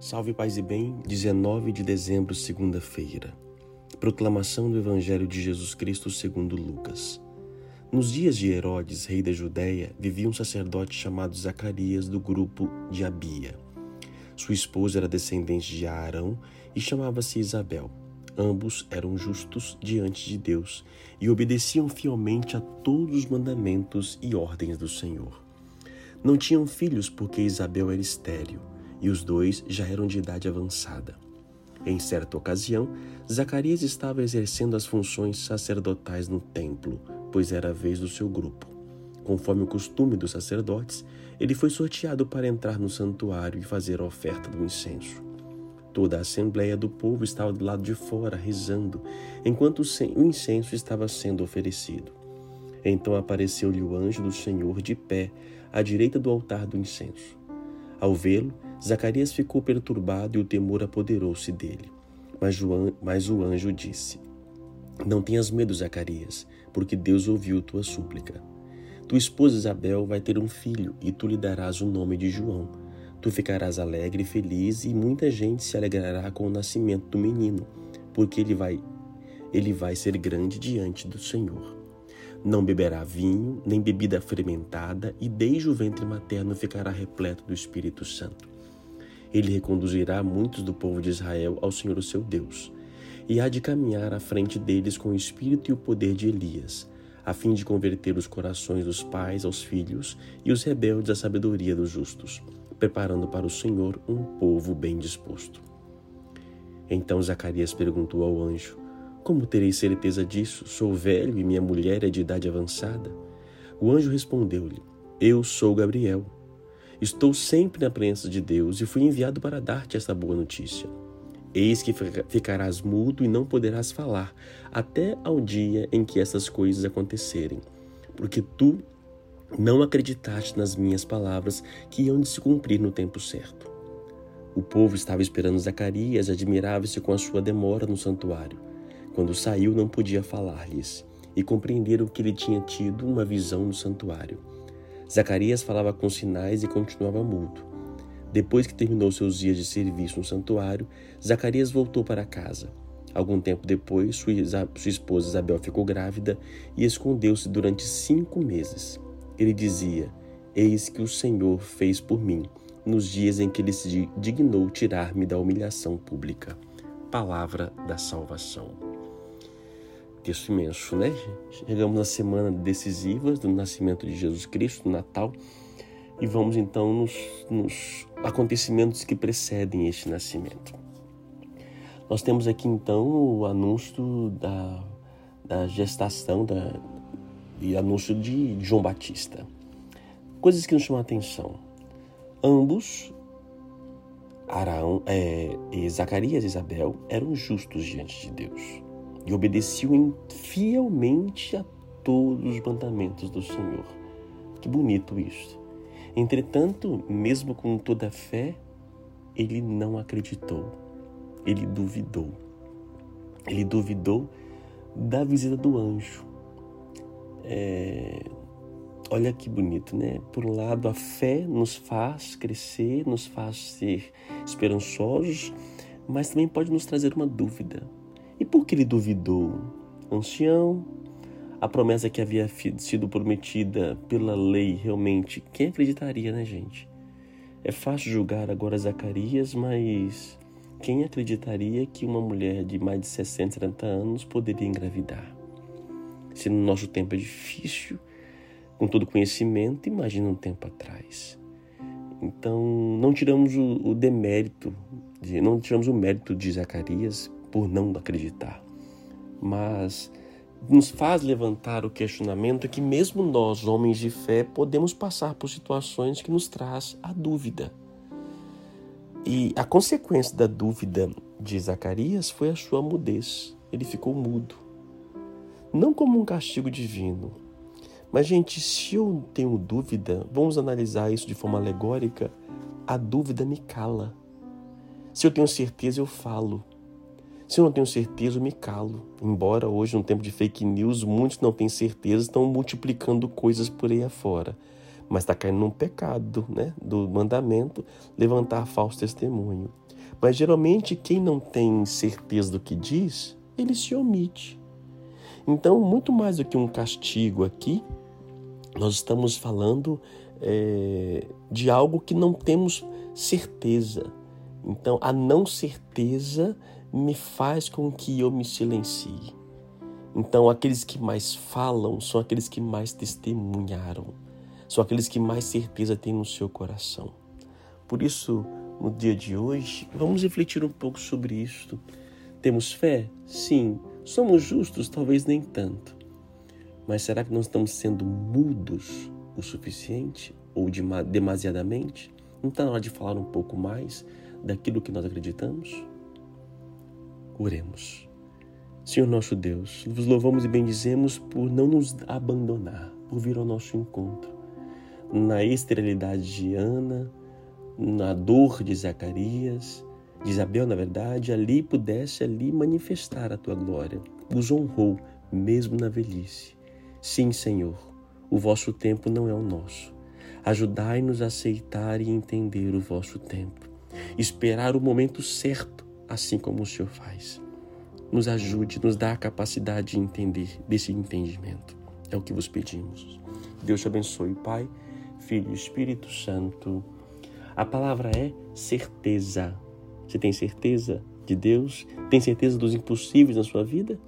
Salve Paz e Bem, 19 de dezembro, segunda-feira. Proclamação do Evangelho de Jesus Cristo segundo Lucas. Nos dias de Herodes, rei da Judéia, vivia um sacerdote chamado Zacarias do grupo de Abia. Sua esposa era descendente de Arão e chamava-se Isabel. Ambos eram justos diante de Deus e obedeciam fielmente a todos os mandamentos e ordens do Senhor. Não tinham filhos porque Isabel era estéril e os dois já eram de idade avançada. Em certa ocasião, Zacarias estava exercendo as funções sacerdotais no templo, pois era a vez do seu grupo. Conforme o costume dos sacerdotes, ele foi sorteado para entrar no santuário e fazer a oferta do incenso. Toda a assembleia do povo estava do lado de fora, rezando, enquanto o incenso estava sendo oferecido. Então apareceu-lhe o anjo do Senhor de pé, à direita do altar do incenso. Ao vê-lo, Zacarias ficou perturbado e o temor apoderou-se dele. Mas, João, mas o anjo disse: Não tenhas medo, Zacarias, porque Deus ouviu tua súplica. Tua esposa Isabel vai ter um filho e tu lhe darás o nome de João. Tu ficarás alegre e feliz e muita gente se alegrará com o nascimento do menino, porque ele vai ele vai ser grande diante do Senhor. Não beberá vinho, nem bebida fermentada, e desde o ventre materno ficará repleto do Espírito Santo. Ele reconduzirá muitos do povo de Israel ao Senhor o seu Deus, e há de caminhar à frente deles com o espírito e o poder de Elias, a fim de converter os corações dos pais aos filhos e os rebeldes à sabedoria dos justos, preparando para o Senhor um povo bem disposto. Então Zacarias perguntou ao anjo: Como terei certeza disso? Sou velho e minha mulher é de idade avançada. O anjo respondeu-lhe: Eu sou Gabriel Estou sempre na presença de Deus e fui enviado para dar-te esta boa notícia. Eis que ficarás mudo e não poderás falar, até ao dia em que essas coisas acontecerem, porque tu não acreditaste nas minhas palavras que iam de se cumprir no tempo certo. O povo estava esperando Zacarias, admirava-se com a sua demora no santuário. Quando saiu, não podia falar-lhes, e compreenderam que ele tinha tido uma visão no santuário. Zacarias falava com sinais e continuava mudo. Depois que terminou seus dias de serviço no santuário, Zacarias voltou para casa. Algum tempo depois, sua, esposa Isabel ficou grávida e escondeu-se durante cinco meses. Ele dizia: Eis que o Senhor fez por mim, nos dias em que ele se dignou tirar-me da humilhação pública. Palavra da salvação texto imenso, né? Chegamos na semana decisiva do nascimento de Jesus Cristo, Natal, e vamos então nos, nos acontecimentos que precedem este nascimento. Nós temos aqui então o anúncio da, da gestação da, e anúncio de João Batista. Coisas que nos chamam a atenção. Ambos, Arão, é, e Zacarias e Isabel, eram justos diante de Deus e obedeciam fielmente a todos os mandamentos do Senhor. Que bonito isso. Entretanto, mesmo com toda a fé, ele não acreditou, ele duvidou. Ele duvidou da visita do anjo. É... Olha que bonito, né? Por um lado, a fé nos faz crescer, nos faz ser esperançosos, mas também pode nos trazer uma dúvida. E por que ele duvidou? Ancião, a promessa que havia sido prometida pela lei, realmente, quem acreditaria, né, gente? É fácil julgar agora Zacarias, mas quem acreditaria que uma mulher de mais de 60, 70 anos poderia engravidar? Se no nosso tempo é difícil, com todo conhecimento, imagina um tempo atrás. Então, não tiramos o, o demérito, de, não tiramos o mérito de Zacarias por não acreditar. Mas nos faz levantar o questionamento que mesmo nós, homens de fé, podemos passar por situações que nos traz a dúvida. E a consequência da dúvida de Zacarias foi a sua mudez. Ele ficou mudo. Não como um castigo divino. Mas, gente, se eu tenho dúvida, vamos analisar isso de forma alegórica, a dúvida me cala. Se eu tenho certeza, eu falo. Se eu não tenho certeza, eu me calo. Embora hoje, no tempo de fake news, muitos não têm certeza, estão multiplicando coisas por aí afora. Mas está caindo num pecado né, do mandamento levantar falso testemunho. Mas geralmente quem não tem certeza do que diz, ele se omite. Então, muito mais do que um castigo aqui, nós estamos falando é, de algo que não temos certeza. Então, a não certeza me faz com que eu me silencie. Então, aqueles que mais falam são aqueles que mais testemunharam, são aqueles que mais certeza têm no seu coração. Por isso, no dia de hoje, vamos refletir um pouco sobre isto. Temos fé? Sim. Somos justos? Talvez nem tanto. Mas será que nós estamos sendo mudos o suficiente ou demasiadamente? Não está na hora de falar um pouco mais daquilo que nós acreditamos? Oremos. Senhor nosso Deus, vos louvamos e bendizemos por não nos abandonar, por vir ao nosso encontro. Na esterilidade de Ana, na dor de Zacarias, de Isabel, na verdade, ali pudesse ali manifestar a tua glória. Os honrou, mesmo na velhice. Sim, Senhor, o vosso tempo não é o nosso. Ajudai-nos a aceitar e entender o vosso tempo. Esperar o momento certo, assim como o Senhor faz nos ajude, nos dá a capacidade de entender desse entendimento. É o que vos pedimos. Deus te abençoe, Pai, Filho e Espírito Santo. A palavra é certeza. Você tem certeza de Deus? Tem certeza dos impossíveis na sua vida?